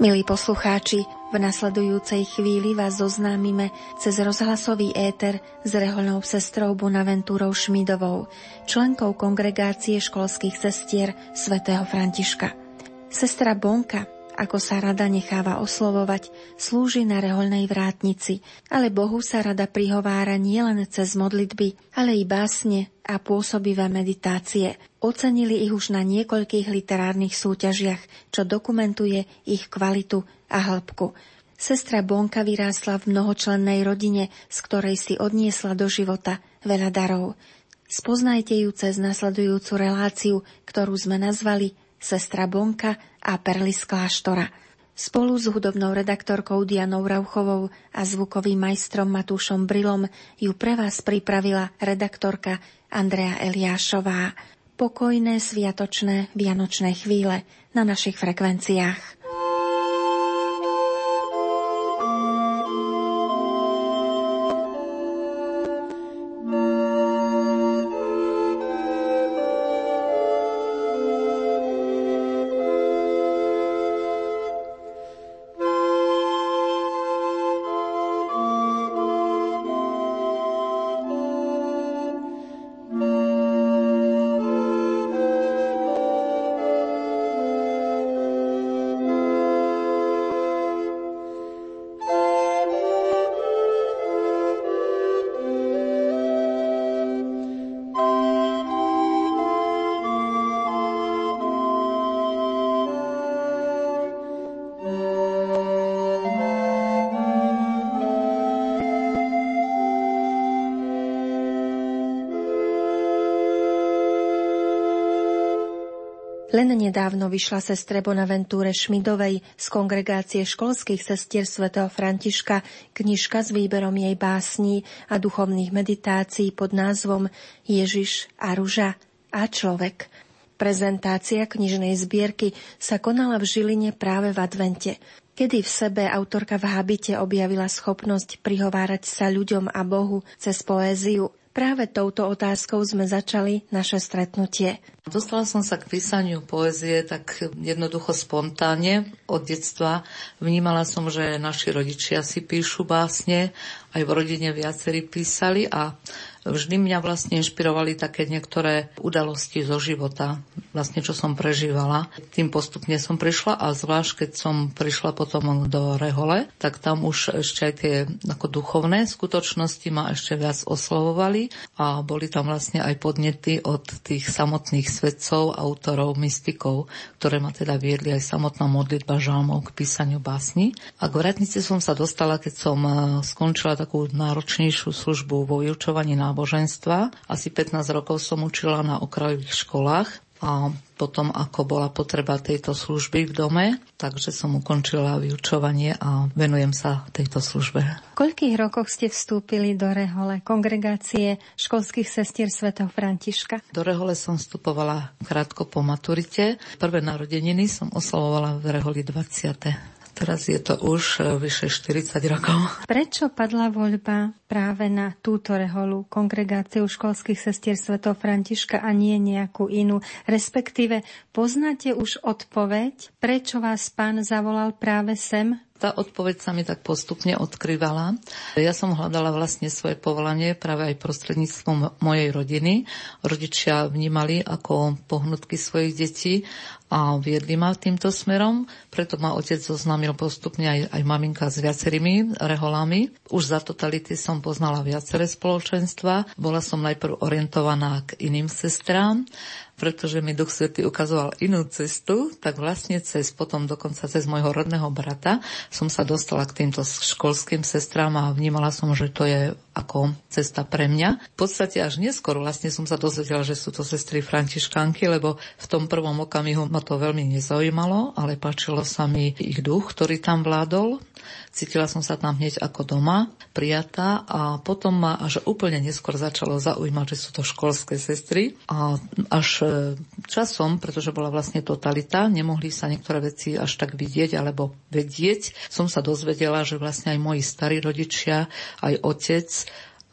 Milí poslucháči, v nasledujúcej chvíli vás zoznámime cez rozhlasový éter s reholnou sestrou Bonaventúrou Šmidovou, členkou kongregácie školských sestier svätého Františka. Sestra Bonka, ako sa rada necháva oslovovať, slúži na reholnej vrátnici, ale Bohu sa rada prihovára nielen cez modlitby, ale i básne a pôsobivé meditácie. Ocenili ich už na niekoľkých literárnych súťažiach, čo dokumentuje ich kvalitu a hĺbku. Sestra Bonka vyrástla v mnohočlennej rodine, z ktorej si odniesla do života veľa darov. Spoznajte ju cez nasledujúcu reláciu, ktorú sme nazvali Sestra Bonka a Perly z kláštora. Spolu s hudobnou redaktorkou Dianou Rauchovou a zvukovým majstrom Matúšom Brilom ju pre vás pripravila redaktorka Andrea Eliášová. Pokojné, sviatočné, vianočné chvíle na našich frekvenciách. Len nedávno vyšla sestre Bonaventúre Šmidovej z kongregácie školských sestier svätého Františka knižka s výberom jej básní a duchovných meditácií pod názvom Ježiš a ruža a človek. Prezentácia knižnej zbierky sa konala v Žiline práve v advente, kedy v sebe autorka v habite objavila schopnosť prihovárať sa ľuďom a Bohu cez poéziu. Práve touto otázkou sme začali naše stretnutie. Dostala som sa k písaniu poezie tak jednoducho spontánne od detstva. Vnímala som, že naši rodičia si píšu básne, aj v rodine viacerí písali a vždy mňa vlastne inšpirovali také niektoré udalosti zo života, vlastne čo som prežívala. Tým postupne som prišla a zvlášť keď som prišla potom do Rehole, tak tam už ešte aj tie ako duchovné skutočnosti ma ešte viac oslovovali a boli tam vlastne aj podnety od tých samotných svedcov, autorov, mystikov, ktoré ma teda viedli aj samotná modlitba žalmov k písaniu básni. A k vratnici som sa dostala, keď som eh, skončila takú náročnejšiu službu vo vyučovaní na náboženstva. Asi 15 rokov som učila na okrajových školách a potom, ako bola potreba tejto služby v dome, takže som ukončila vyučovanie a venujem sa tejto službe. V koľkých rokoch ste vstúpili do Rehole, kongregácie školských sestier svätého Františka? Do Rehole som vstupovala krátko po maturite. Prvé narodeniny som oslavovala v Reholi 20. Teraz je to už e, vyše 40 rokov. Prečo padla voľba práve na túto reholu, kongregáciu školských sestier Sv. Františka a nie nejakú inú? Respektíve poznáte už odpoveď, prečo vás pán zavolal práve sem tá odpoveď sa mi tak postupne odkrývala. Ja som hľadala vlastne svoje povolanie práve aj prostredníctvom mojej rodiny. Rodičia vnímali ako pohnutky svojich detí a viedli ma týmto smerom, preto ma otec zoznámil postupne aj, aj maminka s viacerými reholami. Už za totality som poznala viaceré spoločenstva. Bola som najprv orientovaná k iným sestrám pretože mi Duch Svetý ukazoval inú cestu, tak vlastne cez, potom dokonca cez môjho rodného brata som sa dostala k týmto školským sestrám a vnímala som, že to je ako cesta pre mňa. V podstate až neskôr vlastne som sa dozvedela, že sú to sestry františkanky, lebo v tom prvom okamihu ma to veľmi nezaujímalo, ale páčilo sa mi ich duch, ktorý tam vládol. Cítila som sa tam hneď ako doma, prijatá a potom ma až úplne neskôr začalo zaujímať, že sú to školské sestry a až e, časom, pretože bola vlastne totalita, nemohli sa niektoré veci až tak vidieť alebo vedieť, som sa dozvedela, že vlastne aj moji starí rodičia, aj otec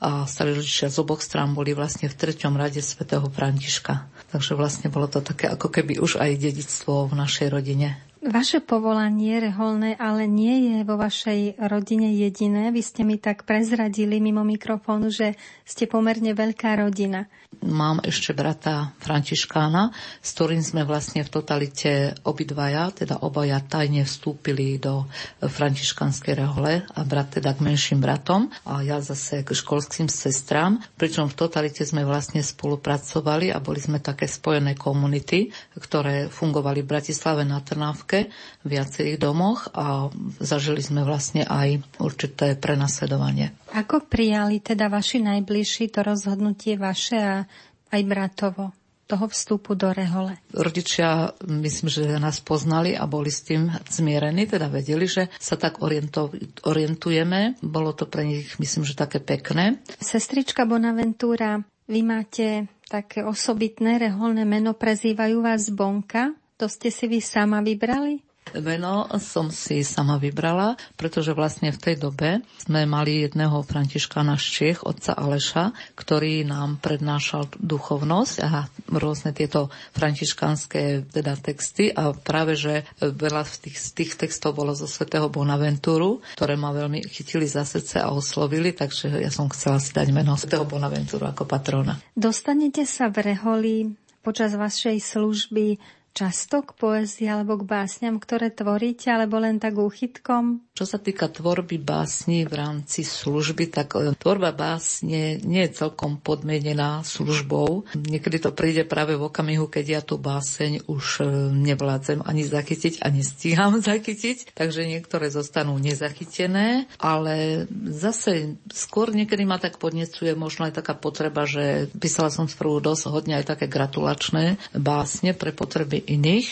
a starí rodičia z oboch strán boli vlastne v treťom rade svätého Františka. Takže vlastne bolo to také ako keby už aj dedictvo v našej rodine. Vaše povolanie reholné ale nie je vo vašej rodine jediné. Vy ste mi tak prezradili mimo mikrofónu, že ste pomerne veľká rodina. Mám ešte brata Františkána, s ktorým sme vlastne v totalite obidvaja, teda obaja tajne vstúpili do františkanskej rehole a brat teda k menším bratom a ja zase k školským sestrám, pričom v totalite sme vlastne spolupracovali a boli sme také spojené komunity, ktoré fungovali v Bratislave na Trnávke v viacerých domoch a zažili sme vlastne aj určité prenasledovanie. Ako prijali teda vaši najbližší to rozhodnutie vaše a aj bratovo toho vstupu do rehole. Rodičia, myslím, že nás poznali a boli s tým zmierení, teda vedeli, že sa tak orientujeme. Bolo to pre nich, myslím, že také pekné. Sestrička Bonaventura, vy máte také osobitné reholné meno, prezývajú vás Bonka. To ste si vy sama vybrali? Meno som si sama vybrala, pretože vlastne v tej dobe sme mali jedného františkána z Čiech, otca Aleša, ktorý nám prednášal duchovnosť a rôzne tieto františkánske teda texty a práve, že veľa z tých, z tých textov bolo zo svätého Bonaventúru, ktoré ma veľmi chytili za srdce a oslovili, takže ja som chcela si dať meno svätého Bonaventúru ako patrona. Dostanete sa v Reholi počas vašej služby často k poezii alebo k básňam, ktoré tvoríte, alebo len tak úchytkom? Čo sa týka tvorby básni v rámci služby, tak e, tvorba básne nie je celkom podmienená službou. Niekedy to príde práve v okamihu, keď ja tú báseň už e, nevládzem ani zachytiť, ani stíham zachytiť, takže niektoré zostanú nezachytené, ale zase skôr niekedy ma tak podnecuje možno aj taká potreba, že písala som sprvu dosť hodne aj také gratulačné básne pre potreby iných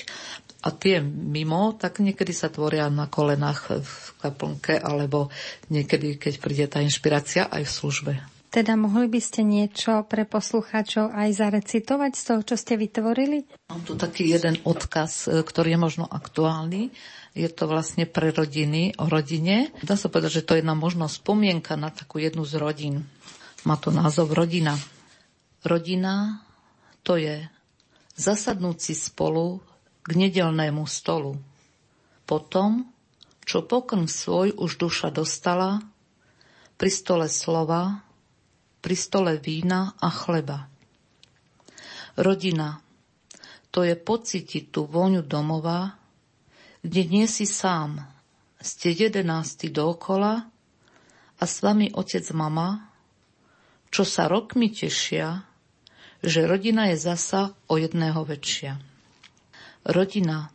a tie mimo, tak niekedy sa tvoria na kolenách v kaplnke, alebo niekedy, keď príde tá inšpirácia aj v službe. Teda mohli by ste niečo pre poslucháčov aj zarecitovať z toho, čo ste vytvorili? Mám tu taký jeden odkaz, e, ktorý je možno aktuálny. Je to vlastne pre rodiny, o rodine. Dá sa povedať, že to je jedna možno spomienka na takú jednu z rodín. Má to názov Rodina. Rodina to je zasadnúť si spolu k nedelnému stolu. Potom, čo pokrm svoj už duša dostala, pri stole slova, pri stole vína a chleba. Rodina, to je pocítiť tú vôňu domova, kde nie si sám, ste jedenácti dookola a s vami otec mama, čo sa rokmi tešia, že rodina je zasa o jedného väčšia. Rodina.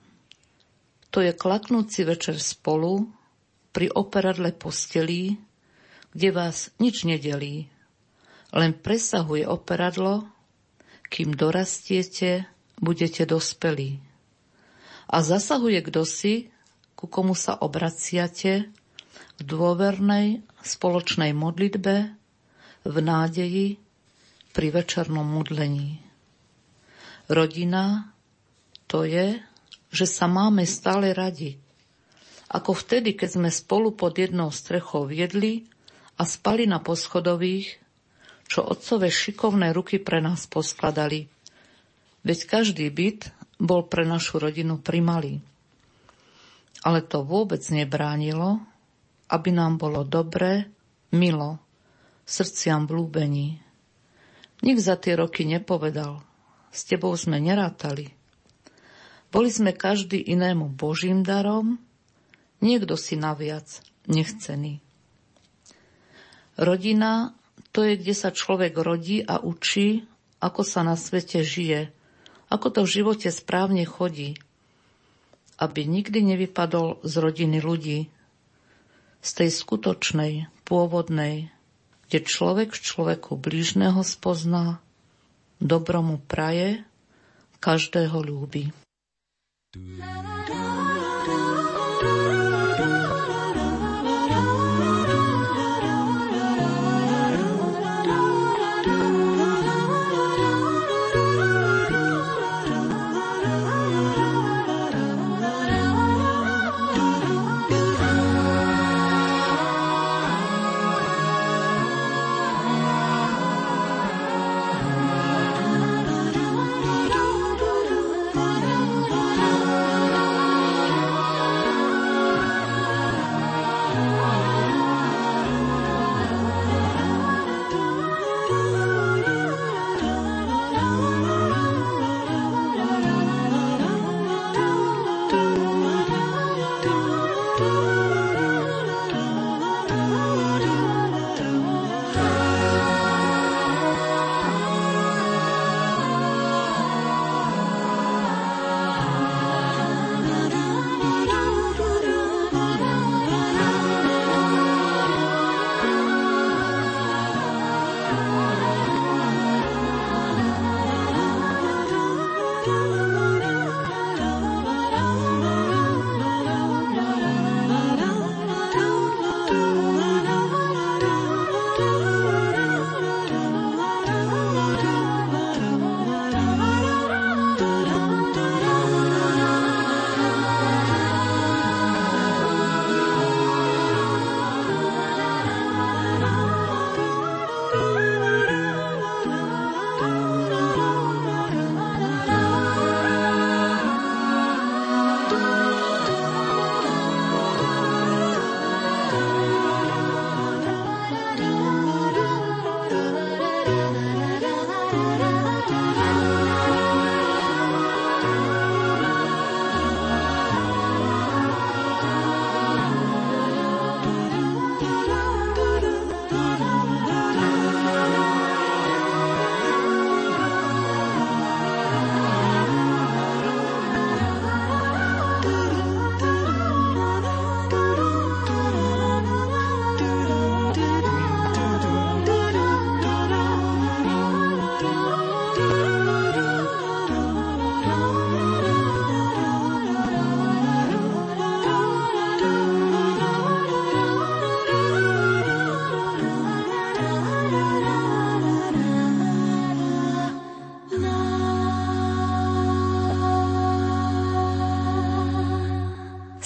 To je klaknúci večer spolu pri operadle postelí, kde vás nič nedelí. Len presahuje operadlo, kým dorastiete, budete dospelí. A zasahuje kdo si, ku komu sa obraciate, v dôvernej spoločnej modlitbe, v nádeji, pri večernom modlení. Rodina to je, že sa máme stále radi. Ako vtedy, keď sme spolu pod jednou strechou viedli a spali na poschodových, čo otcové šikovné ruky pre nás poskladali. Veď každý byt bol pre našu rodinu primalý. Ale to vôbec nebránilo, aby nám bolo dobre, milo, srdciam blúbení. Nik za tie roky nepovedal, s tebou sme nerátali – boli sme každý inému Božím darom, niekto si naviac nechcený. Rodina to je, kde sa človek rodí a učí, ako sa na svete žije, ako to v živote správne chodí, aby nikdy nevypadol z rodiny ľudí, z tej skutočnej, pôvodnej, kde človek človeku blížneho spozná, dobromu praje, každého ľúbi. La, la, la,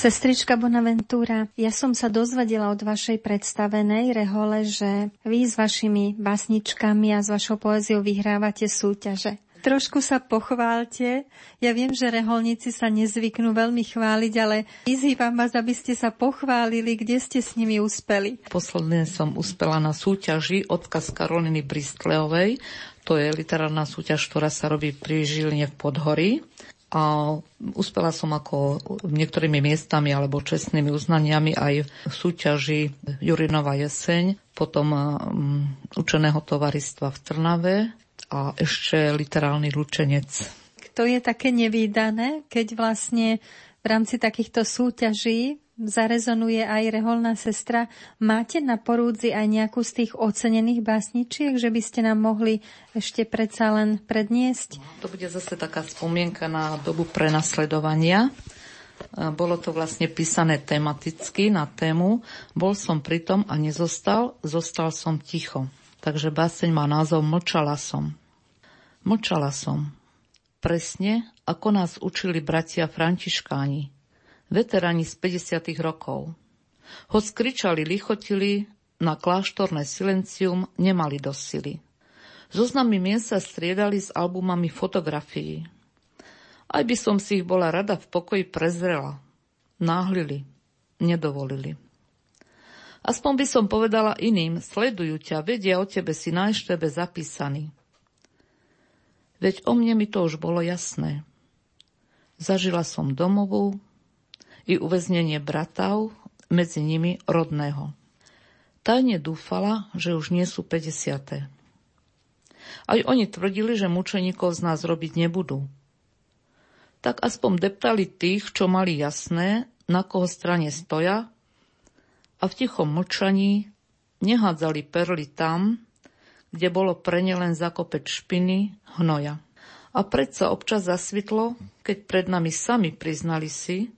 Sestrička Bonaventura, ja som sa dozvedela od vašej predstavenej rehole, že vy s vašimi básničkami a s vašou poéziou vyhrávate súťaže. Trošku sa pochválte. Ja viem, že reholníci sa nezvyknú veľmi chváliť, ale vyzývam vás, aby ste sa pochválili, kde ste s nimi uspeli. Posledne som uspela na súťaži odkaz Karoliny Bristleovej. To je literárna súťaž, ktorá sa robí pri Žiline v Podhorí a uspela som ako niektorými miestami alebo čestnými uznaniami aj v súťaži Jurinova jeseň, potom um, učeného tovaristva v Trnave a ešte literálny lučenec. To je také nevýdané, keď vlastne v rámci takýchto súťaží zarezonuje aj reholná sestra. Máte na porúdzi aj nejakú z tých ocenených básničiek, že by ste nám mohli ešte predsa len predniesť? To bude zase taká spomienka na dobu prenasledovania. Bolo to vlastne písané tematicky na tému Bol som pritom a nezostal, zostal som ticho. Takže báseň má názov Mlčala som. Mlčala som. Presne ako nás učili bratia Františkáni, veteráni z 50. rokov. Hoď skričali, lichotili, na kláštorné silencium nemali do sily. Zoznamy mien sa striedali s albumami fotografií. Aj by som si ich bola rada v pokoji prezrela. Náhlili, nedovolili. Aspoň by som povedala iným, sledujú ťa, vedia o tebe si na eštebe zapísaný. Veď o mne mi to už bolo jasné. Zažila som domovú, i uväznenie bratov, medzi nimi rodného. Tajne dúfala, že už nie sú 50. Aj oni tvrdili, že mučeníkov z nás robiť nebudú. Tak aspoň deptali tých, čo mali jasné, na koho strane stoja a v tichom mlčaní nehádzali perly tam, kde bolo pre ne len zakopec špiny, hnoja. A predsa občas zasvitlo, keď pred nami sami priznali si,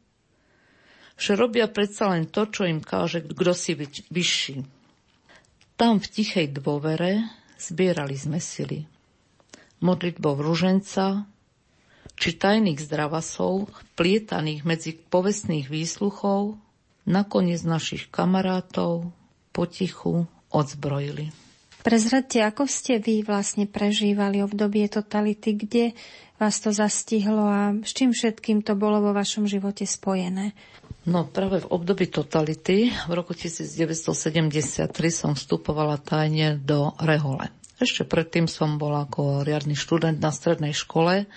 že robia predsa len to, čo im káže kto si vyšší. Tam v tichej dôvere zbierali sme sily. Modlitbou ruženca, či tajných zdravasov, plietaných medzi povestných výsluchov, nakoniec našich kamarátov potichu odzbrojili. Prezradte, ako ste vy vlastne prežívali obdobie totality, kde vás to zastihlo a s čím všetkým to bolo vo vašom živote spojené? No práve v období totality v roku 1973 som vstupovala tajne do Rehole. Ešte predtým som bola ako riadny študent na strednej škole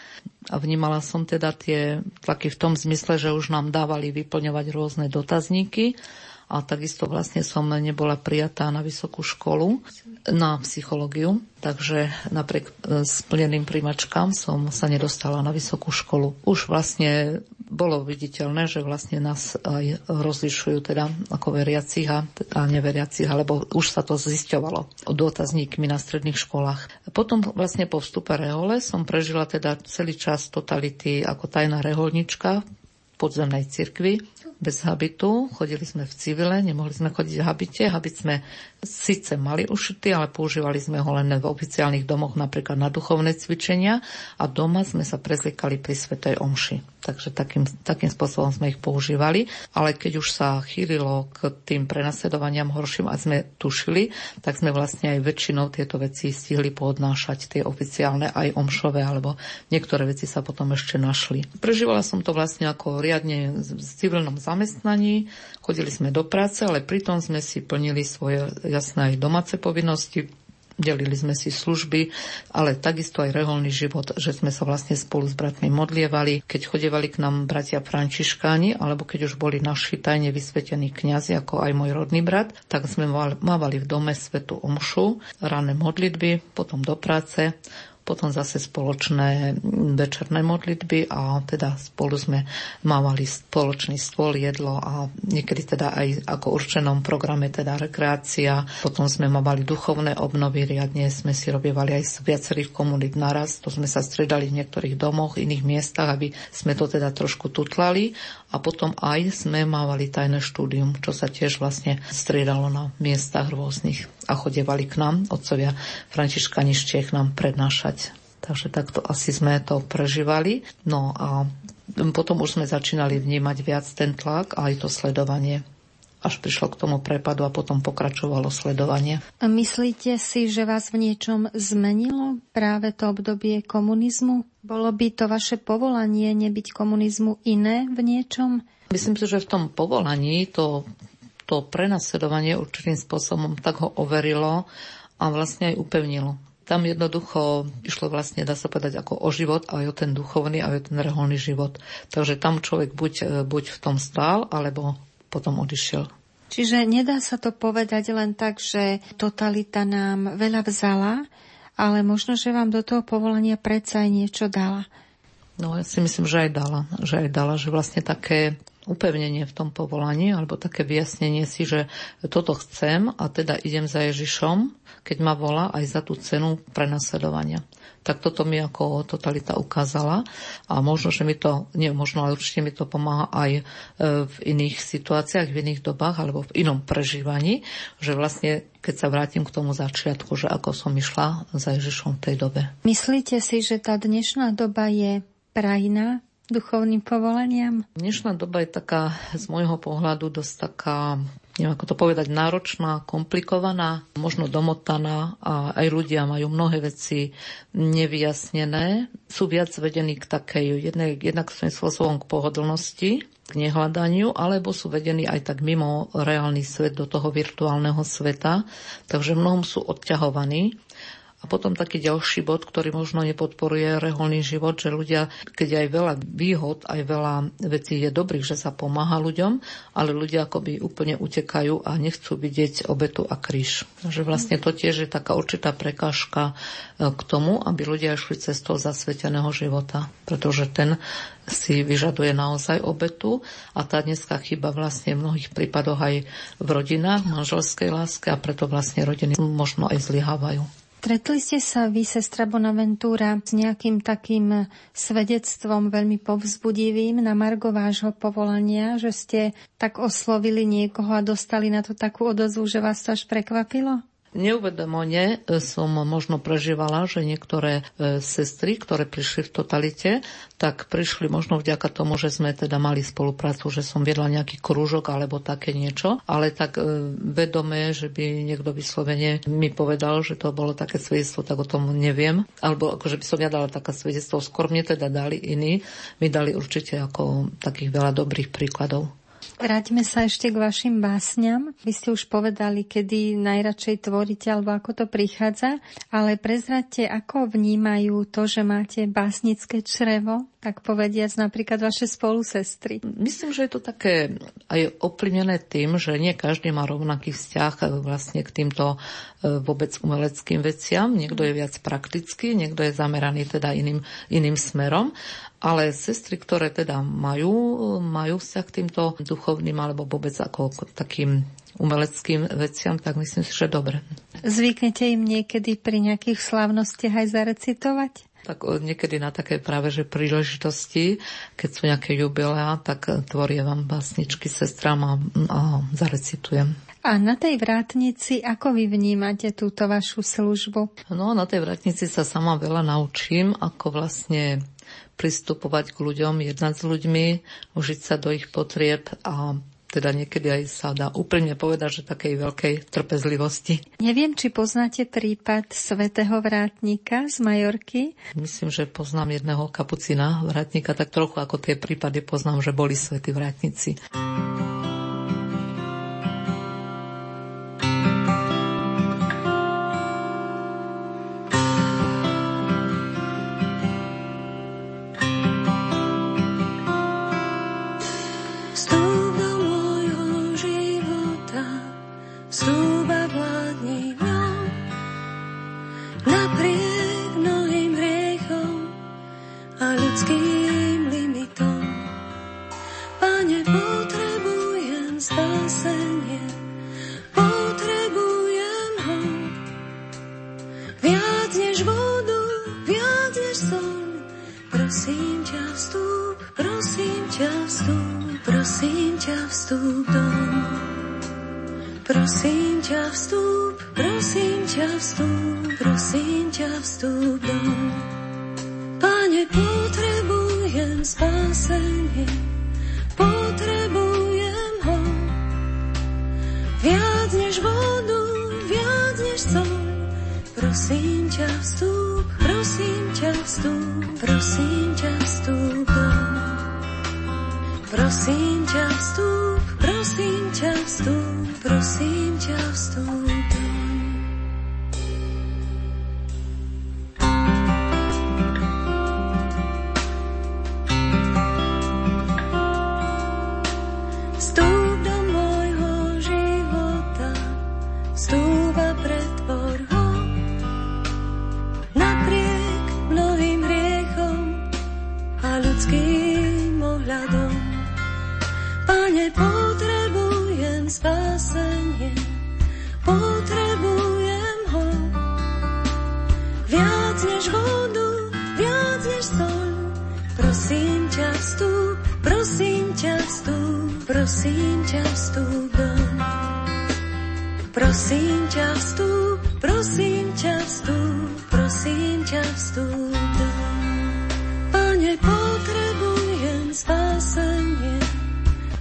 a vnímala som teda tie tlaky v tom zmysle, že už nám dávali vyplňovať rôzne dotazníky a takisto vlastne som nebola prijatá na vysokú školu na psychológiu, takže napriek e, splneným príjmačkám som sa nedostala na vysokú školu. Už vlastne bolo viditeľné, že vlastne nás aj rozlišujú teda ako veriacich a, neveriacich, alebo už sa to zisťovalo dotazníkmi na stredných školách. Potom vlastne po vstupe rehole som prežila teda celý čas totality ako tajná reholnička podzemnej cirkvi bez habitu, chodili sme v civile, nemohli sme chodiť v habite. Habit sme síce mali ušitý, ale používali sme ho len v oficiálnych domoch, napríklad na duchovné cvičenia a doma sme sa prezliekali pri Svetej Omši takže takým, takým spôsobom sme ich používali. Ale keď už sa chýlilo k tým prenasledovaniam horším a sme tušili, tak sme vlastne aj väčšinou tieto veci stihli poodnášať, tie oficiálne aj omšové, alebo niektoré veci sa potom ešte našli. Prežívala som to vlastne ako riadne v civilnom zamestnaní, chodili sme do práce, ale pritom sme si plnili svoje jasné aj domáce povinnosti, delili sme si služby, ale takisto aj reholný život, že sme sa vlastne spolu s bratmi modlievali, keď chodevali k nám bratia františkáni, alebo keď už boli naši tajne vysvetení kňazi, ako aj môj rodný brat, tak sme mávali v dome svetu omšu, rané modlitby, potom do práce potom zase spoločné večerné modlitby a teda spolu sme mávali spoločný stôl, jedlo a niekedy teda aj ako určenom programe teda rekreácia. Potom sme mávali duchovné obnovy, riadne sme si robievali aj z viacerých komunít naraz. To sme sa stredali v niektorých domoch, iných miestach, aby sme to teda trošku tutlali a potom aj sme mávali tajné štúdium, čo sa tiež vlastne striedalo na miestach rôznych a chodevali k nám, otcovia Františkani Štiech nám prednášať. Takže takto asi sme to prežívali. No a Potom už sme začínali vnímať viac ten tlak a aj to sledovanie až prišlo k tomu prepadu a potom pokračovalo sledovanie. A myslíte si, že vás v niečom zmenilo práve to obdobie komunizmu? Bolo by to vaše povolanie nebyť komunizmu iné v niečom? Myslím si, že v tom povolaní to, to prenasledovanie určitým spôsobom tak ho overilo a vlastne aj upevnilo. Tam jednoducho išlo vlastne, dá sa povedať, ako o život, aj o ten duchovný, aj o ten reholný život. Takže tam človek buď, buď v tom stál, alebo potom odišiel. Čiže nedá sa to povedať len tak, že totalita nám veľa vzala, ale možno, že vám do toho povolania predsa aj niečo dala. No ja si myslím, že aj dala. Že aj dala, že vlastne také upevnenie v tom povolaní alebo také vyjasnenie si, že toto chcem a teda idem za Ježišom, keď ma volá aj za tú cenu prenasledovania tak toto mi ako totalita ukázala a možno, že mi to, nie možno, ale určite mi to pomáha aj e, v iných situáciách, v iných dobách alebo v inom prežívaní, že vlastne keď sa vrátim k tomu začiatku, že ako som išla za Ježišom v tej dobe. Myslíte si, že tá dnešná doba je prajná duchovným povolaniam? Dnešná doba je taká z môjho pohľadu dosť taká neviem ako to povedať, náročná, komplikovaná, možno domotaná a aj ľudia majú mnohé veci nevyjasnené. Sú viac vedení k takej, jednak, jednak svojím spôsobom k pohodlnosti, k nehľadaniu, alebo sú vedení aj tak mimo reálny svet do toho virtuálneho sveta, takže mnohom sú odťahovaní. A potom taký ďalší bod, ktorý možno nepodporuje reholný život, že ľudia, keď aj veľa výhod, aj veľa vecí je dobrých, že sa pomáha ľuďom, ale ľudia akoby úplne utekajú a nechcú vidieť obetu a kríž. Že vlastne to tiež je taká určitá prekážka e, k tomu, aby ľudia išli cestou zasveteného života, pretože ten si vyžaduje naozaj obetu a tá dneska chyba vlastne v mnohých prípadoch aj v rodinách, manželskej láske a preto vlastne rodiny možno aj zlyhávajú. Stretli ste sa vy, sestra Bonaventúra, s nejakým takým svedectvom veľmi povzbudivým na margo vášho povolania, že ste tak oslovili niekoho a dostali na to takú odozvu, že vás to až prekvapilo? Neuvedomone e, som možno prežívala, že niektoré e, sestry, ktoré prišli v totalite, tak prišli možno vďaka tomu, že sme teda mali spoluprácu, že som viedla nejaký krúžok alebo také niečo, ale tak e, vedomé, že by niekto vyslovene mi povedal, že to bolo také svedectvo, tak o tom neviem. Alebo akože by som ja dala také svedectvo, skôr mne teda dali iní, mi dali určite ako takých veľa dobrých príkladov. Vráťme sa ešte k vašim básňam. Vy ste už povedali, kedy najradšej tvoríte, alebo ako to prichádza, ale prezradte, ako vnímajú to, že máte básnické črevo, tak povediac napríklad vaše spolusestry. Myslím, že je to také aj ovplyvnené tým, že nie každý má rovnaký vzťah vlastne k týmto e, vôbec umeleckým veciam. Niekto je viac praktický, niekto je zameraný teda iným, iným smerom. Ale sestry, ktoré teda majú, majú vzťah k týmto duchovným alebo vôbec ako takým umeleckým veciam, tak myslím si, že dobre. Zvyknete im niekedy pri nejakých slávnostiach aj zarecitovať? Tak niekedy na také práve, že príležitosti, keď sú nejaké jubilea, tak tvorie vám básničky sestram a, a zarecitujem. A na tej vrátnici, ako vy vnímate túto vašu službu? No, na tej vrátnici sa sama veľa naučím, ako vlastne pristupovať k ľuďom, jednať s ľuďmi, užiť sa do ich potrieb a teda niekedy aj sa dá úplne povedať, že takej veľkej trpezlivosti. Neviem, či poznáte prípad svätého vrátnika z Majorky? Myslím, že poznám jedného kapucina vrátnika, tak trochu ako tie prípady poznám, že boli svätí vrátnici. Spásenie, potrebujem ťa vstúpil. Pane, potrebujem spasenie,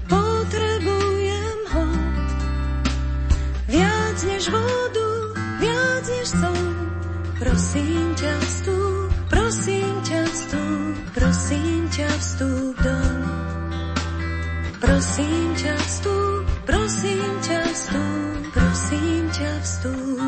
potrebujem ho. Viac než vodu, viac než som. Prosím ťa vstúp, prosím ťa vstúp, prosím ťa vstúp do. Prosím ťa vstúp, prosím ťa vstúp, prosím ťa vstúp.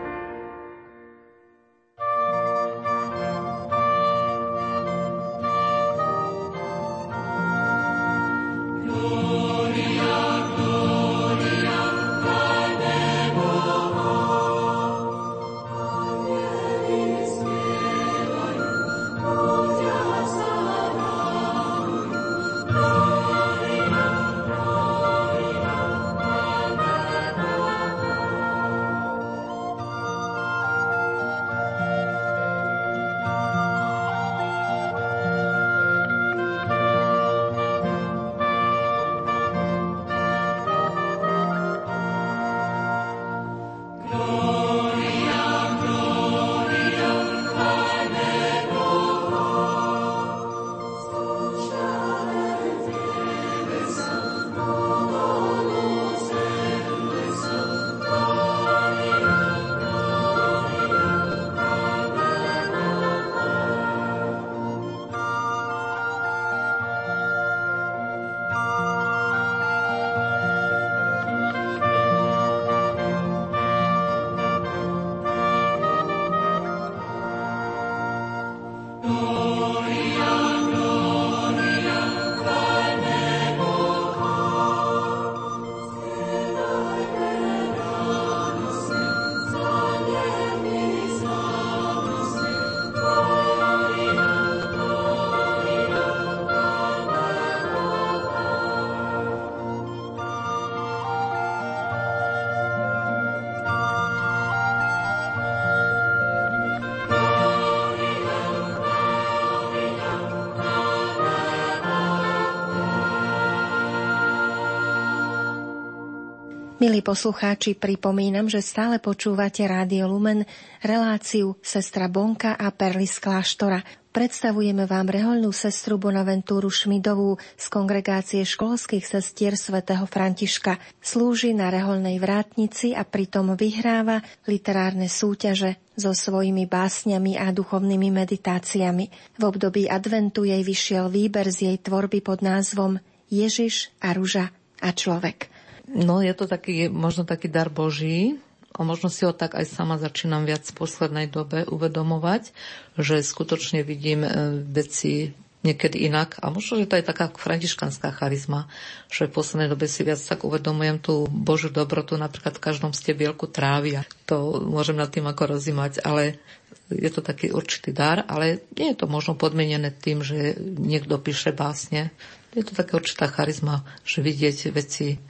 Milí poslucháči, pripomínam, že stále počúvate Rádio Lumen, reláciu Sestra Bonka a Perly z kláštora. Predstavujeme vám rehoľnú sestru Bonaventúru Šmidovú z kongregácie školských sestier svätého Františka. Slúži na rehoľnej vrátnici a pritom vyhráva literárne súťaže so svojimi básňami a duchovnými meditáciami. V období adventu jej vyšiel výber z jej tvorby pod názvom Ježiš a ruža a človek. No je to taký, možno taký dar Boží, a možno si ho tak aj sama začínam viac v poslednej dobe uvedomovať, že skutočne vidím e, veci niekedy inak. A možno, že to je taká františkanská charizma, že v poslednej dobe si viac tak uvedomujem tú Božiu dobrotu napríklad v každom stebielku trávy. A to môžem nad tým ako rozímať, ale je to taký určitý dar, ale nie je to možno podmienené tým, že niekto píše básne. Je to taká určitá charizma, že vidieť veci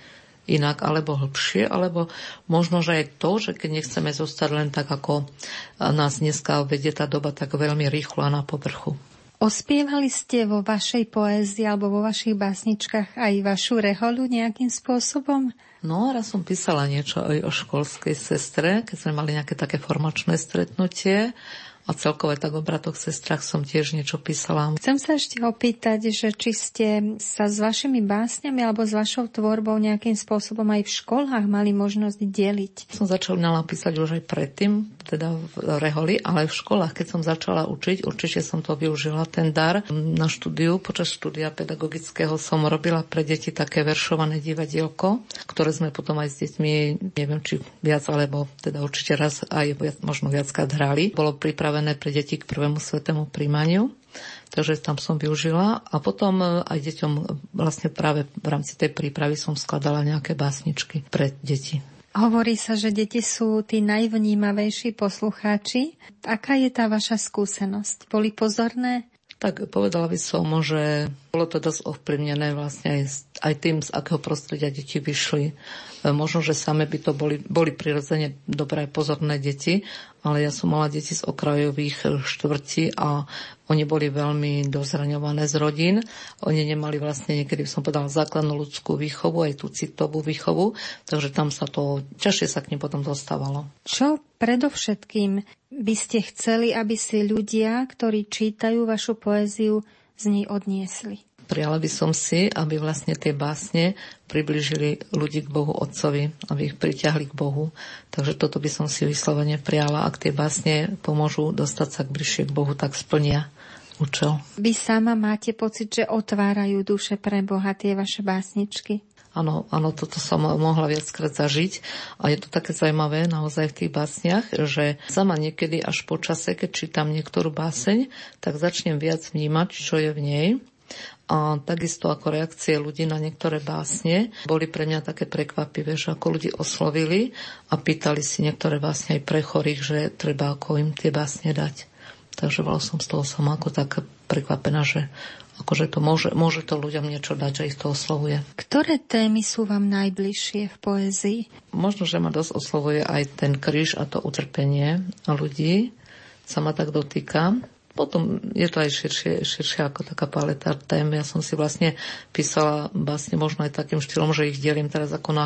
inak alebo hlbšie, alebo možno, že aj to, že keď nechceme zostať len tak, ako nás dneska vedie tá doba tak veľmi rýchlo a na povrchu. Ospievali ste vo vašej poézii alebo vo vašich básničkách aj vašu reholu nejakým spôsobom? No, raz som písala niečo aj o školskej sestre, keď sme mali nejaké také formačné stretnutie a celkové tak o bratoch, sestrach som tiež niečo písala. Chcem sa ešte opýtať, že či ste sa s vašimi básňami alebo s vašou tvorbou nejakým spôsobom aj v školách mali možnosť deliť. Som začala písať už aj predtým, teda v Reholi, ale v školách, keď som začala učiť, určite som to využila, ten dar. Na štúdiu, počas štúdia pedagogického som robila pre deti také veršované divadielko, ktoré sme potom aj s deťmi, neviem či viac, alebo teda určite raz aj možno viackrát hrali. Bolo pripravené pripravené pre deti k prvému svetému príjmaniu. Takže tam som využila a potom e, aj deťom e, vlastne práve v rámci tej prípravy som skladala nejaké básničky pre deti. Hovorí sa, že deti sú tí najvnímavejší poslucháči. Aká je tá vaša skúsenosť? Boli pozorné? Tak povedala by som, že bolo to dosť ovplyvnené vlastne aj, aj tým, z akého prostredia deti vyšli. E, možno, že same by to boli, boli prirodzene dobré, pozorné deti, ale ja som mala deti z okrajových eh, štvrtí a oni boli veľmi dozraňované z rodín. Oni nemali vlastne niekedy, som povedala, základnú ľudskú výchovu, aj tú citovú výchovu, takže tam sa to, ťažšie sa k nim potom dostávalo. Čo predovšetkým by ste chceli, aby si ľudia, ktorí čítajú vašu poéziu, z nej odniesli? Prijala by som si, aby vlastne tie básne približili ľudí k Bohu Otcovi, aby ich priťahli k Bohu. Takže toto by som si vyslovene prijala. Ak tie básne pomôžu dostať sa k bližšie k Bohu, tak splnia účel. Vy sama máte pocit, že otvárajú duše pre Boha tie vaše básničky? Áno, áno, toto som mohla viackrát zažiť a je to také zaujímavé naozaj v tých básniach, že sama niekedy až po čase, keď čítam niektorú báseň, tak začnem viac vnímať, čo je v nej a takisto ako reakcie ľudí na niektoré básne boli pre mňa také prekvapivé, že ako ľudí oslovili a pýtali si niektoré básne aj pre chorých, že treba ako im tie básne dať. Takže bola som z toho sama ako tak prekvapená, že akože to môže, môže to ľuďom niečo dať, že ich to oslovuje. Ktoré témy sú vám najbližšie v poézii? Možno, že ma dosť oslovuje aj ten kríž a to utrpenie ľudí sa ma tak dotýka. Potom je to aj širšie, širšie ako taká paleta tém. Ja som si vlastne písala básne možno aj takým štýlom, že ich delím teraz ako na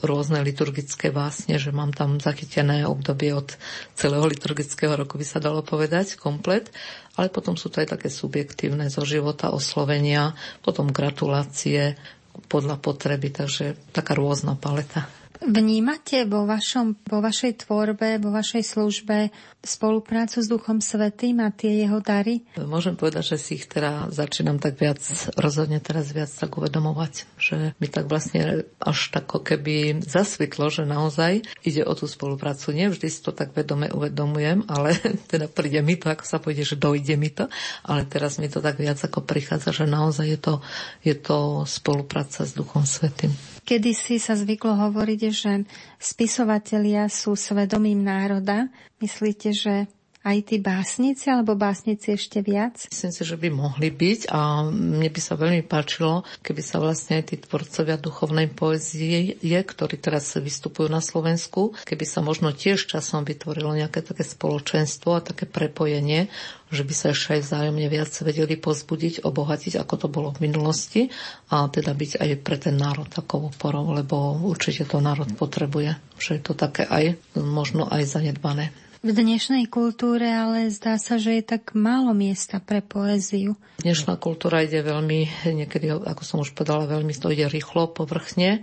rôzne liturgické básne, že mám tam zachytené obdobie od celého liturgického roku, by sa dalo povedať, komplet. Ale potom sú to aj také subjektívne zo života, oslovenia, potom gratulácie podľa potreby, takže taká rôzna paleta. Vnímate vo, vašom, vo vašej tvorbe, vo vašej službe spoluprácu s Duchom Svetým a tie jeho dary? Môžem povedať, že si ich teda začínam tak viac, rozhodne teraz viac tak uvedomovať, že mi tak vlastne až tak keby zasvitlo, že naozaj ide o tú spoluprácu. Nie vždy si to tak vedome uvedomujem, ale teda príde mi to, ako sa povede, že dojde mi to, ale teraz mi to tak viac ako prichádza, že naozaj je to, je to spolupráca s Duchom Svetým. Kedy si sa zvyklo hovoriť, že spisovatelia sú svedomím národa. Myslíte, že aj tí básnici, alebo básnici ešte viac? Myslím si, že by mohli byť a mne by sa veľmi páčilo, keby sa vlastne aj tí tvorcovia duchovnej poezie, ktorí teraz vystupujú na Slovensku, keby sa možno tiež časom vytvorilo nejaké také spoločenstvo a také prepojenie, že by sa ešte aj vzájomne viac vedeli pozbudiť, obohatiť, ako to bolo v minulosti a teda byť aj pre ten národ takou oporou, lebo určite to národ potrebuje, že je to také aj možno aj zanedbané v dnešnej kultúre, ale zdá sa, že je tak málo miesta pre poéziu. Dnešná kultúra ide veľmi, niekedy, ako som už povedala, veľmi to ide rýchlo, povrchne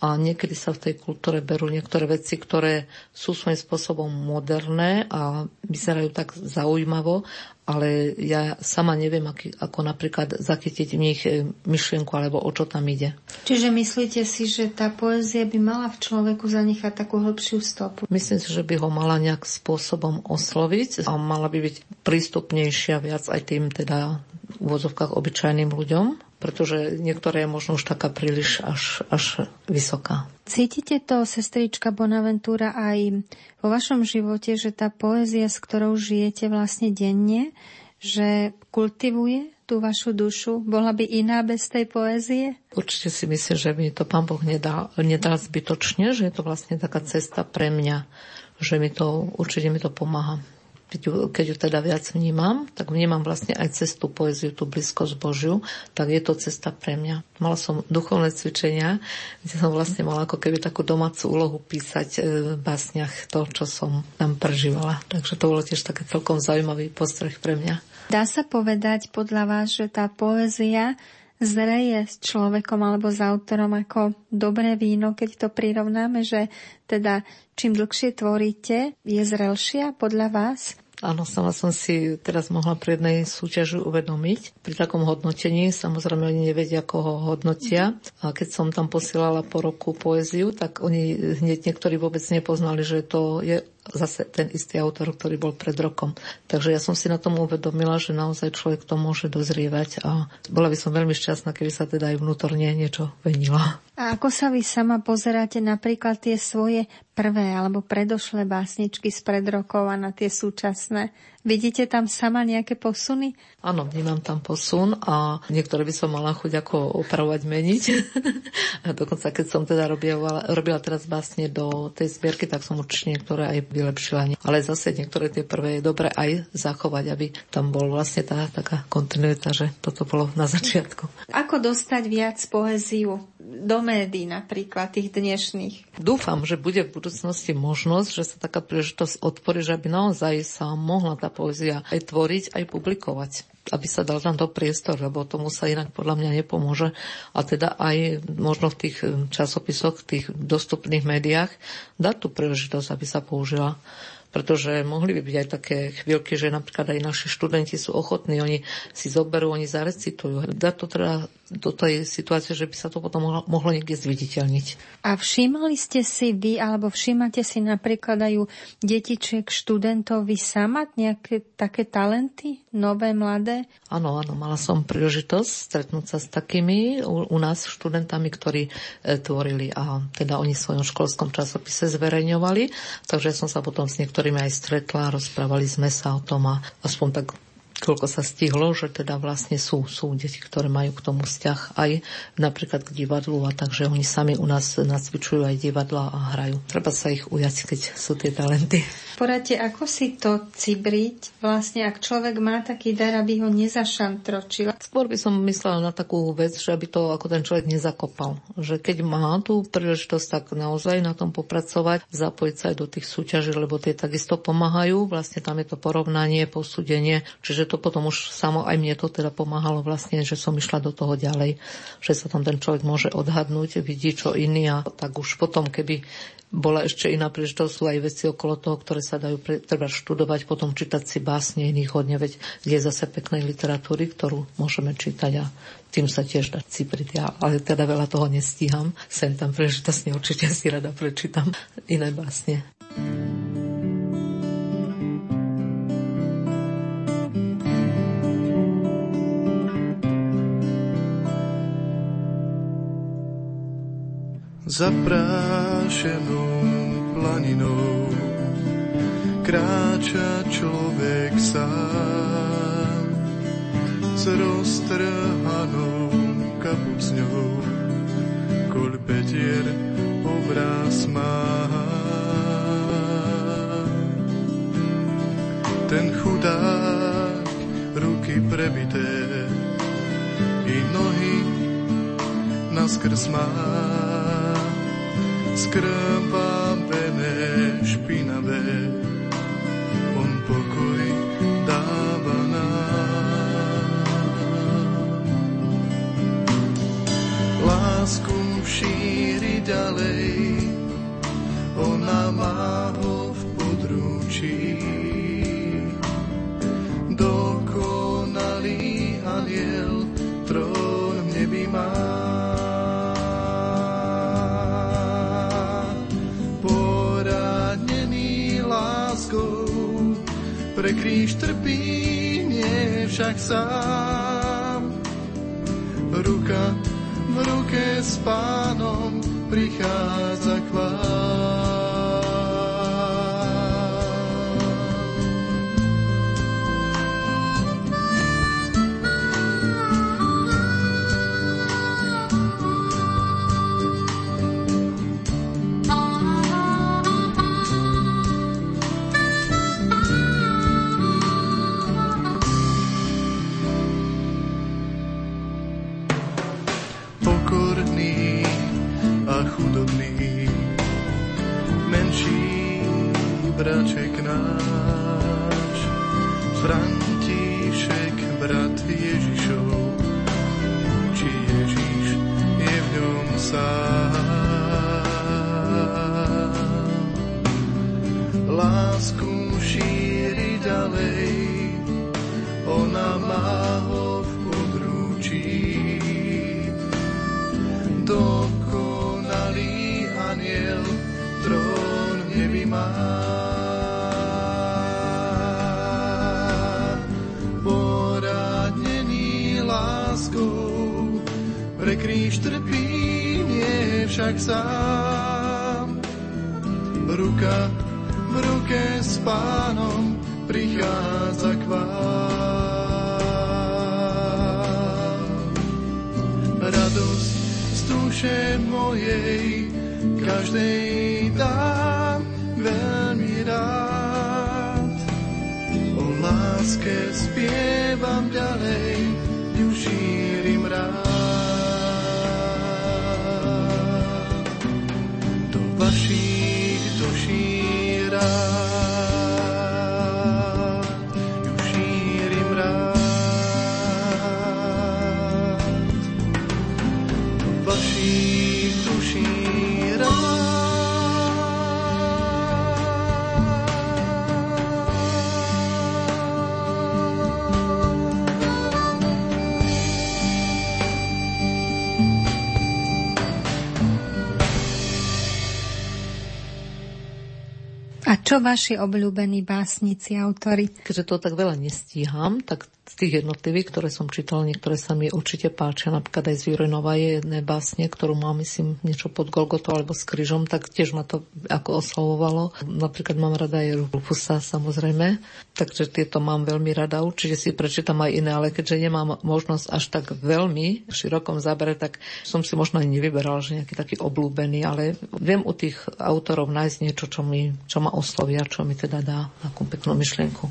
a niekedy sa v tej kultúre berú niektoré veci, ktoré sú svojím spôsobom moderné a vyzerajú tak zaujímavo, ale ja sama neviem, aký, ako napríklad zachytiť v nich e, myšlienku alebo o čo tam ide. Čiže myslíte si, že tá poézia by mala v človeku zanechať takú hĺbšiu stopu? Myslím si, že by ho mala nejak spôsobom osloviť a mala by byť prístupnejšia viac aj tým teda v úvodzovkách obyčajným ľuďom pretože niektoré je možno už taká príliš až, až vysoká. Cítite to, sestrička Bonaventura, aj vo vašom živote, že tá poézia, s ktorou žijete vlastne denne, že kultivuje tú vašu dušu? Bola by iná bez tej poézie? Určite si myslím, že mi to pán Boh nedá, nedá zbytočne, že je to vlastne taká cesta pre mňa, že mi to, určite mi to pomáha. Keď ju, keď ju teda viac vnímam, tak vnímam vlastne aj cez tú poéziu, tú blízkosť Božiu, tak je to cesta pre mňa. Mala som duchovné cvičenia, kde som vlastne mala ako keby takú domácu úlohu písať e, v básniach to, čo som tam prežívala. Takže to bolo tiež také celkom zaujímavý postreh pre mňa. Dá sa povedať podľa vás, že tá poézia zreje s človekom alebo s autorom ako dobré víno, keď to prirovnáme, že teda čím dlhšie tvoríte, je zrelšia podľa vás? Áno, sama som si teraz mohla pri jednej súťaži uvedomiť. Pri takom hodnotení samozrejme oni nevedia, ako ho hodnotia. A keď som tam posielala po roku poéziu, tak oni hneď niektorí vôbec nepoznali, že to je zase ten istý autor, ktorý bol pred rokom. Takže ja som si na tom uvedomila, že naozaj človek to môže dozrievať a bola by som veľmi šťastná, keby sa teda aj vnútorne niečo venilo. A ako sa vy sama pozeráte napríklad tie svoje prvé alebo predošlé básničky z pred rokov a na tie súčasné? Vidíte tam sama nejaké posuny? Áno, vnímam tam posun a niektoré by som mala chuť ako opravovať, meniť. a dokonca keď som teda robila, robila teraz básne do tej zbierky, tak som určite niektoré aj vylepšila. Ale zase niektoré tie prvé je dobre aj zachovať, aby tam bol vlastne tá taká kontinuita, že toto bolo na začiatku. Ako dostať viac poéziu do médií napríklad tých dnešných? Dúfam, že bude v budúcnosti možnosť, že sa taká príležitosť otvorí, že aby naozaj sa mohla tá poézia aj tvoriť, aj publikovať aby sa dal tam to priestor, lebo tomu sa inak podľa mňa nepomôže. A teda aj možno v tých časopisoch, v tých dostupných médiách dať tú príležitosť, aby sa použila pretože mohli by byť aj také chvíľky, že napríklad aj naši študenti sú ochotní, oni si zoberú, oni zarecitujú. Dá to teda do tej situácie, že by sa to potom mohlo, mohlo niekde zviditeľniť. A všímali ste si vy, alebo všímate si napríklad aj detičiek, študentov, vy sama nejaké také talenty, nové, mladé? Áno, áno, mala som príležitosť stretnúť sa s takými u, u nás študentami, ktorí e, tvorili a teda oni v svojom školskom časopise zverejňovali, takže som sa potom s niektorými aj stretla, rozprávali sme sa o tom a aspoň tak koľko sa stihlo, že teda vlastne sú, sú deti, ktoré majú k tomu vzťah aj napríklad k divadlu a takže oni sami u nás nacvičujú aj divadla a hrajú. Treba sa ich ujať, keď sú tie talenty. Poradte, ako si to cibriť, vlastne ak človek má taký dar, aby ho nezašantročil? Skôr by som myslela na takú vec, že aby to ako ten človek nezakopal. Že keď má tú príležitosť, tak naozaj na tom popracovať, zapojiť sa aj do tých súťaží, lebo tie takisto pomáhajú. Vlastne tam je to porovnanie, posúdenie, čiže to potom už samo aj mne to teda pomáhalo vlastne, že som išla do toho ďalej, že sa tam ten človek môže odhadnúť, vidí čo iný a tak už potom, keby bola ešte iná príležitosť, sú aj veci okolo toho, ktoré sa dajú pre, treba študovať, potom čítať si básne iných hodne, veď je zase peknej literatúry, ktorú môžeme čítať a tým sa tiež dať cipriť. Ja, ale teda veľa toho nestíham. Sem tam príležitosť určite si rada prečítam iné básne. Zaprášenou planinou kráča človek sám s roztrhanou kapucňou kolpetier obraz má. Ten chudák ruky prebité i nohy naskrz má skrvavené, špinavé, on pokoj dáva nám. Lásku šíri ďalej, ona má ho v područí. Pre kríž trpí, nie však sám. Ruka v ruke s pánom prichádza k vám. Čo vaši obľúbení básnici, autory? Keďže to tak veľa nestíham, tak z tých jednotlivých, ktoré som čítala, niektoré sa mi určite páčia. Napríklad aj z Jurejnova je jedné básne, ktorú mám, myslím, niečo pod Golgotou alebo s kryžom, tak tiež ma to ako oslavovalo. Napríklad mám rada aj Rufusa, samozrejme. Takže tieto mám veľmi rada. Určite si prečítam aj iné, ale keďže nemám možnosť až tak veľmi v širokom zábere, tak som si možno ani nevyberal, že nejaký taký oblúbený, ale viem u tých autorov nájsť niečo, čo, mi, čo ma oslovia, čo mi teda dá takú peknú myšlienku.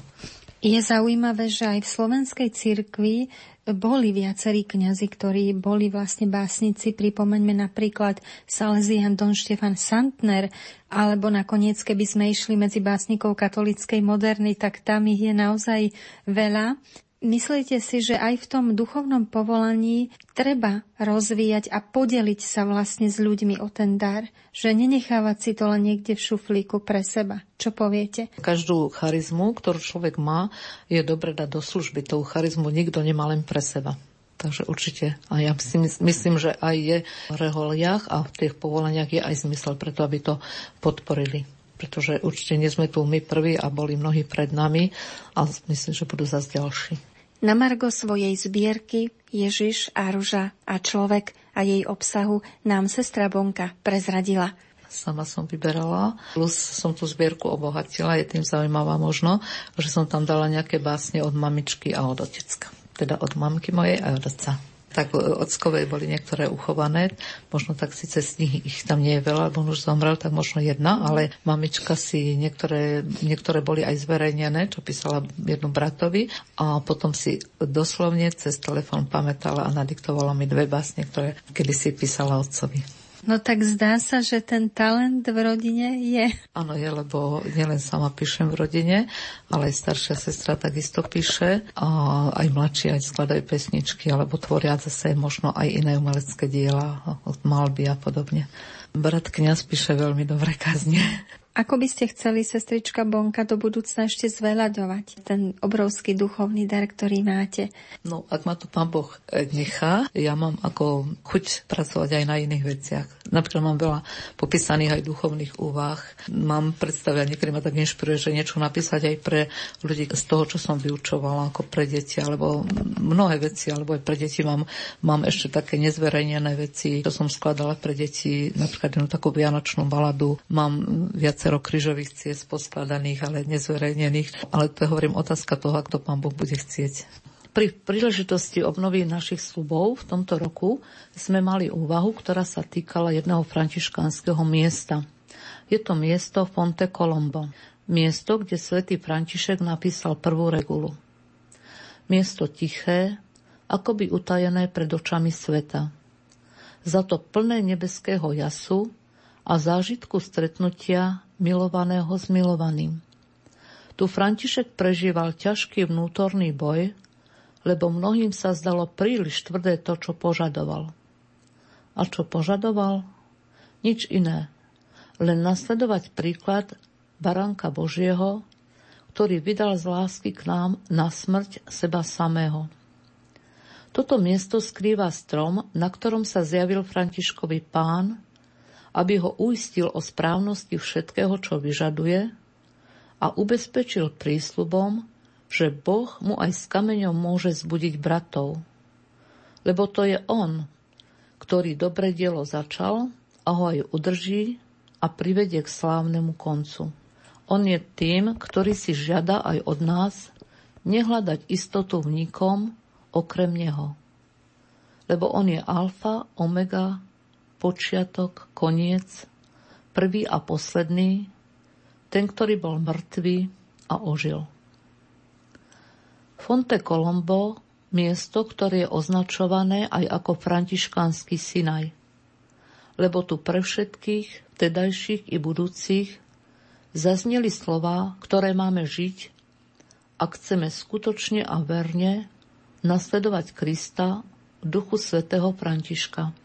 Je zaujímavé, že aj v slovenskej cirkvi boli viacerí kňazi, ktorí boli vlastne básnici. Pripomeňme napríklad Salesian Don Štefan Santner, alebo nakoniec, keby sme išli medzi básnikov katolíckej moderny, tak tam ich je naozaj veľa. Myslíte si, že aj v tom duchovnom povolaní treba rozvíjať a podeliť sa vlastne s ľuďmi o ten dar? Že nenechávať si to len niekde v šuflíku pre seba? Čo poviete? Každú charizmu, ktorú človek má, je dobre dať do služby. Tú charizmu nikto nemá len pre seba. Takže určite. A ja si myslím, že aj je v reholiach a v tých povolaniach je aj zmysel preto, aby to podporili pretože určite nie sme tu my prví a boli mnohí pred nami a myslím, že budú zase ďalší. Na margo svojej zbierky Ježiš a ruža a človek a jej obsahu nám sestra Bonka prezradila. Sama som vyberala, plus som tú zbierku obohatila, je tým zaujímavá možno, že som tam dala nejaké básne od mamičky a od otecka. Teda od mamky mojej a od otca tak ockovej boli niektoré uchované. Možno tak síce z nich ich tam nie je veľa, lebo on už zomrel, tak možno jedna, ale mamička si niektoré, niektoré boli aj zverejnené, čo písala jednu bratovi a potom si doslovne cez telefon pamätala a nadiktovala mi dve básne, ktoré kedy si písala otcovi. No tak zdá sa, že ten talent v rodine je. Áno, je, lebo nielen sama píšem v rodine, ale aj staršia sestra takisto píše a aj mladší aj skladajú pesničky, alebo tvoria zase možno aj iné umelecké diela, malby a podobne. Brat kniaz píše veľmi dobré kazne. Ako by ste chceli, sestrička Bonka, do budúcna ešte zveľadovať ten obrovský duchovný dar, ktorý máte? No, ak ma to pán Boh nechá, ja mám ako chuť pracovať aj na iných veciach. Napríklad mám veľa popísaných aj duchovných úvah. Mám predstavia, niekedy ma tak inšpiruje, že niečo napísať aj pre ľudí z toho, čo som vyučovala, ako pre deti, alebo mnohé veci, alebo aj pre deti mám, mám ešte také nezverejnené veci, čo som skladala pre deti, napríklad jednu takú vianočnú baladu. Mám viacej viacero kryžových ciest poskladaných, ale nezverejnených. Ale to je, hovorím, otázka toho, ak to pán Boh bude chcieť. Pri príležitosti obnovy našich slubov v tomto roku sme mali úvahu, ktorá sa týkala jedného františkánskeho miesta. Je to miesto Fonte Colombo. Miesto, kde svätý František napísal prvú regulu. Miesto tiché, akoby utajené pred očami sveta. Za to plné nebeského jasu, a zážitku stretnutia milovaného s milovaným. Tu František prežíval ťažký vnútorný boj, lebo mnohým sa zdalo príliš tvrdé to, čo požadoval. A čo požadoval? Nič iné. Len nasledovať príklad Baránka Božieho, ktorý vydal z lásky k nám na smrť seba samého. Toto miesto skrýva strom, na ktorom sa zjavil Františkovi pán, aby ho uistil o správnosti všetkého, čo vyžaduje a ubezpečil prísľubom, že Boh mu aj s kameňom môže zbudiť bratov. Lebo to je On, ktorý dobre dielo začal a ho aj udrží a privedie k slávnemu koncu. On je tým, ktorý si žiada aj od nás nehľadať istotu v nikom okrem Neho. Lebo On je alfa, omega, počiatok, koniec, prvý a posledný, ten, ktorý bol mŕtvý a ožil. Fonte Colombo, miesto, ktoré je označované aj ako františkánsky Sinaj. Lebo tu pre všetkých, vtedajších i budúcich, zazneli slova, ktoré máme žiť, ak chceme skutočne a verne nasledovať Krista v duchu svätého Františka.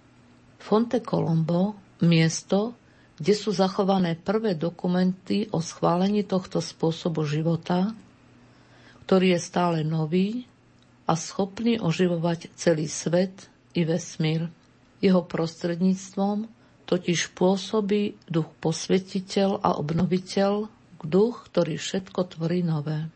Fonte Colombo, miesto, kde sú zachované prvé dokumenty o schválení tohto spôsobu života, ktorý je stále nový a schopný oživovať celý svet i vesmír. Jeho prostredníctvom totiž pôsobí duch posvetiteľ a obnoviteľ, duch, ktorý všetko tvorí nové.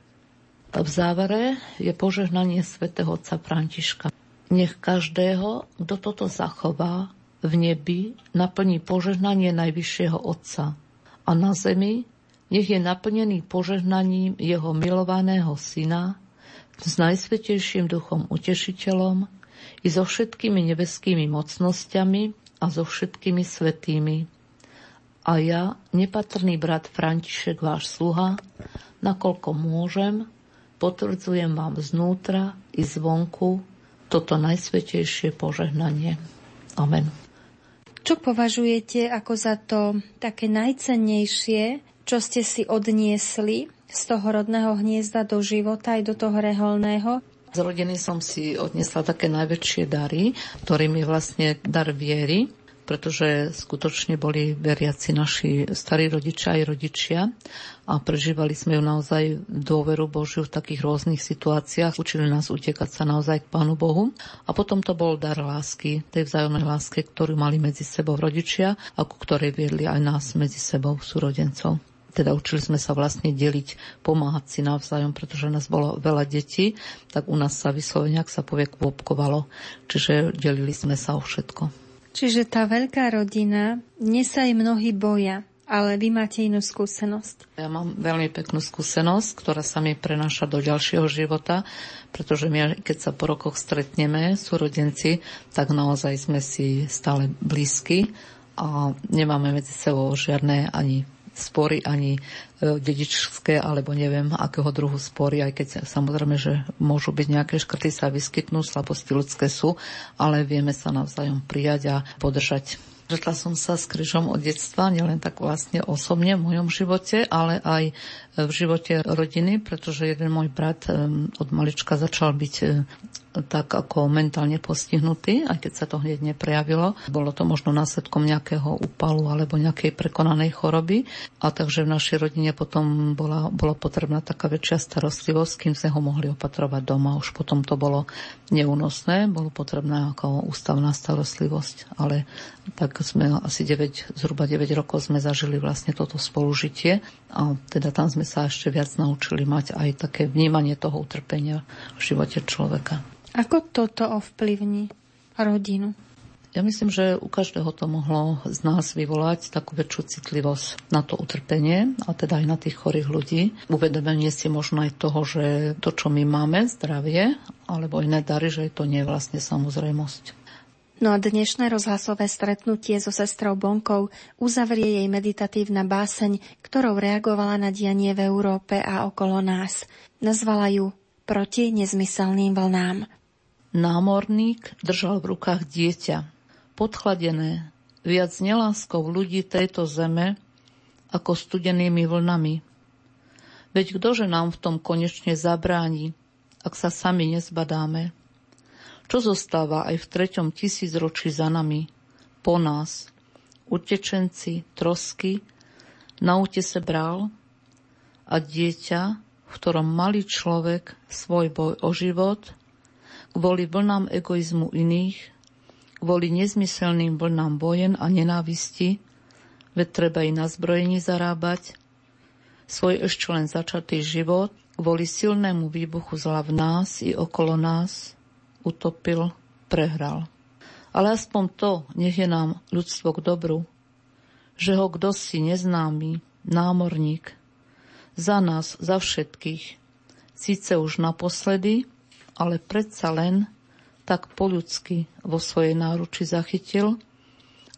V závere je požehnanie svätého otca Františka. Nech každého, kto toto zachová, v nebi naplní požehnanie Najvyššieho Otca a na zemi nech je naplnený požehnaním jeho milovaného syna s najsvetejším duchom utešiteľom i so všetkými nebeskými mocnosťami a so všetkými svetými. A ja, nepatrný brat František, váš sluha, nakoľko môžem, potvrdzujem vám znútra i zvonku toto najsvetejšie požehnanie. Amen. Čo považujete ako za to také najcennejšie, čo ste si odniesli z toho rodného hniezda do života aj do toho reholného? Z rodiny som si odniesla také najväčšie dary, ktorým je vlastne dar viery, pretože skutočne boli veriaci naši starí rodičia aj rodičia a prežívali sme ju naozaj dôveru Božiu v takých rôznych situáciách. Učili nás utekať sa naozaj k Pánu Bohu. A potom to bol dar lásky, tej vzájomnej láske, ktorú mali medzi sebou rodičia a ku ktorej viedli aj nás medzi sebou súrodencov teda učili sme sa vlastne deliť, pomáhať si navzájom, pretože nás bolo veľa detí, tak u nás sa vyslovene, ak sa povie, kvopkovalo. Čiže delili sme sa o všetko. Čiže tá veľká rodina, dnes sa aj mnohí boja, ale vy máte inú skúsenosť. Ja mám veľmi peknú skúsenosť, ktorá sa mi prenáša do ďalšieho života, pretože my, keď sa po rokoch stretneme, súrodenci, tak naozaj sme si stále blízki a nemáme medzi sebou žiadne ani spory, ani e, dedičské, alebo neviem, akého druhu spory, aj keď samozrejme, že môžu byť nejaké škrty, sa vyskytnú, slabosti ľudské sú, ale vieme sa navzájom prijať a podržať. Žetla som sa s krížom od detstva, nielen tak vlastne osobne v mojom živote, ale aj v živote rodiny, pretože jeden môj brat od malička začal byť tak ako mentálne postihnutý, aj keď sa to hneď neprejavilo. Bolo to možno následkom nejakého úpalu alebo nejakej prekonanej choroby. A takže v našej rodine potom bola, bola potrebná taká väčšia starostlivosť, kým sme ho mohli opatrovať doma. Už potom to bolo neúnosné, bolo potrebná ako ústavná starostlivosť. Ale tak sme asi 9, zhruba 9 rokov sme zažili vlastne toto spolužitie a teda tam sme sa ešte viac naučili mať aj také vnímanie toho utrpenia v živote človeka. Ako toto ovplyvní rodinu? Ja myslím, že u každého to mohlo z nás vyvolať takú väčšiu citlivosť na to utrpenie, a teda aj na tých chorých ľudí. Uvedomenie si možno aj toho, že to, čo my máme, zdravie, alebo iné dary, že to nie je vlastne samozrejmosť. No a dnešné rozhlasové stretnutie so sestrou Bonkou uzavrie jej meditatívna báseň, ktorou reagovala na dianie v Európe a okolo nás. Nazvala ju Proti nezmyselným vlnám. Námorník držal v rukách dieťa, podchladené, viac neláskou ľudí tejto zeme ako studenými vlnami. Veď ktože nám v tom konečne zabráni, ak sa sami nezbadáme? Čo zostáva aj v treťom tisícročí za nami, po nás? Utečenci, trosky, na útese bral a dieťa, v ktorom malý človek svoj boj o život, kvôli vlnám egoizmu iných, kvôli nezmyselným vlnám vojen a nenávisti, veď treba i na zbrojení zarábať, svoj ešte len začatý život kvôli silnému výbuchu zla v nás i okolo nás utopil, prehral. Ale aspoň to nech je nám ľudstvo k dobru, že ho kdo si neznámy, námorník, za nás, za všetkých, síce už naposledy, ale predsa len tak po ľudsky vo svojej náruči zachytil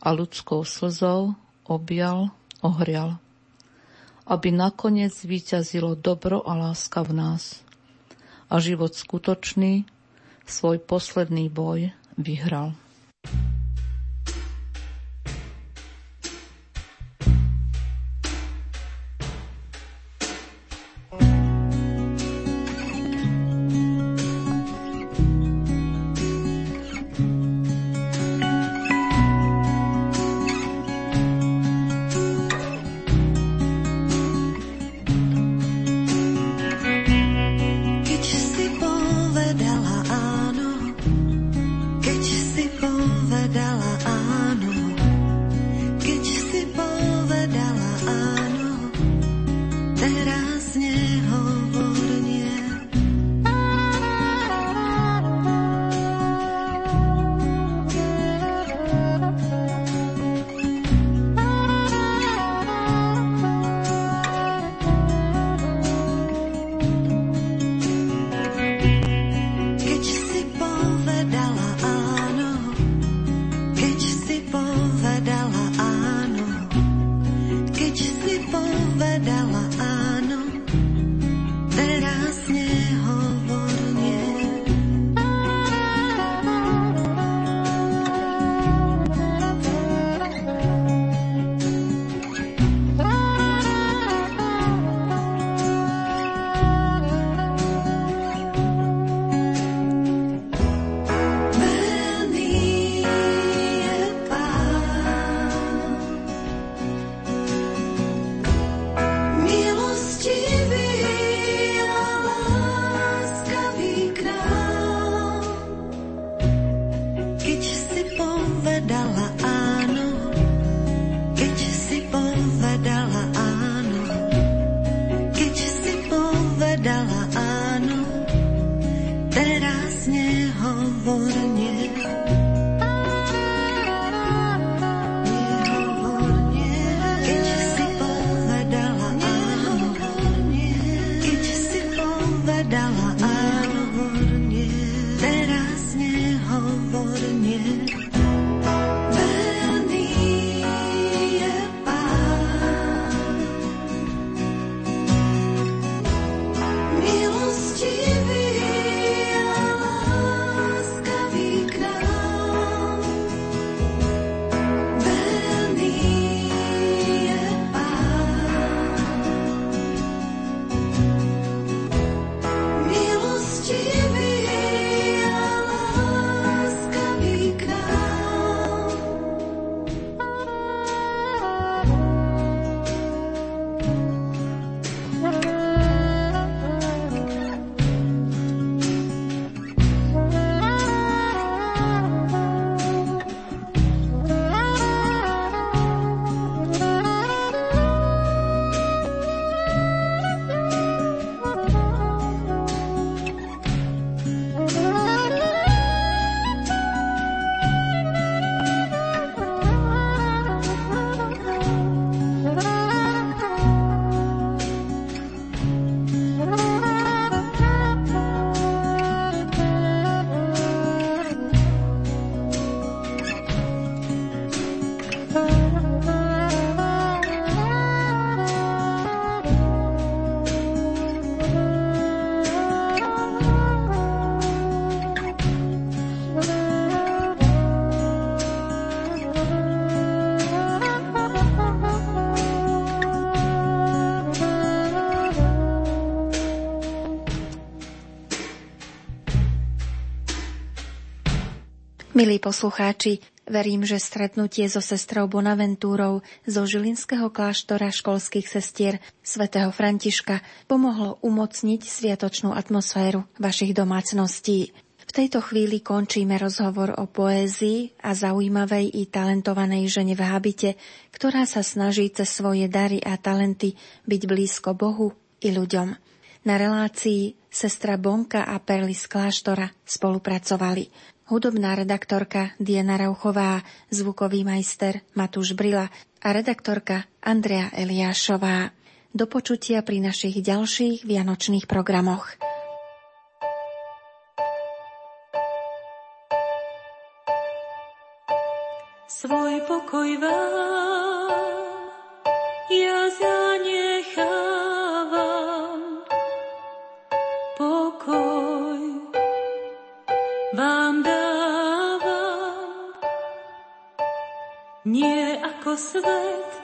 a ľudskou slzou objal, ohrial. Aby nakoniec vyťazilo dobro a láska v nás a život skutočný svoj posledný boj vyhral. Milí poslucháči, verím, že stretnutie so sestrou Bonaventúrou zo Žilinského kláštora školských sestier svätého Františka pomohlo umocniť sviatočnú atmosféru vašich domácností. V tejto chvíli končíme rozhovor o poézii a zaujímavej i talentovanej žene v habite, ktorá sa snaží cez svoje dary a talenty byť blízko Bohu i ľuďom. Na relácii sestra Bonka a Perly z kláštora spolupracovali hudobná redaktorka Diana Rauchová, zvukový majster Matúš Brila a redaktorka Andrea Eliášová. Do počutia pri našich ďalších vianočných programoch. Svoj pokoj vám vám dám. nie ako svet.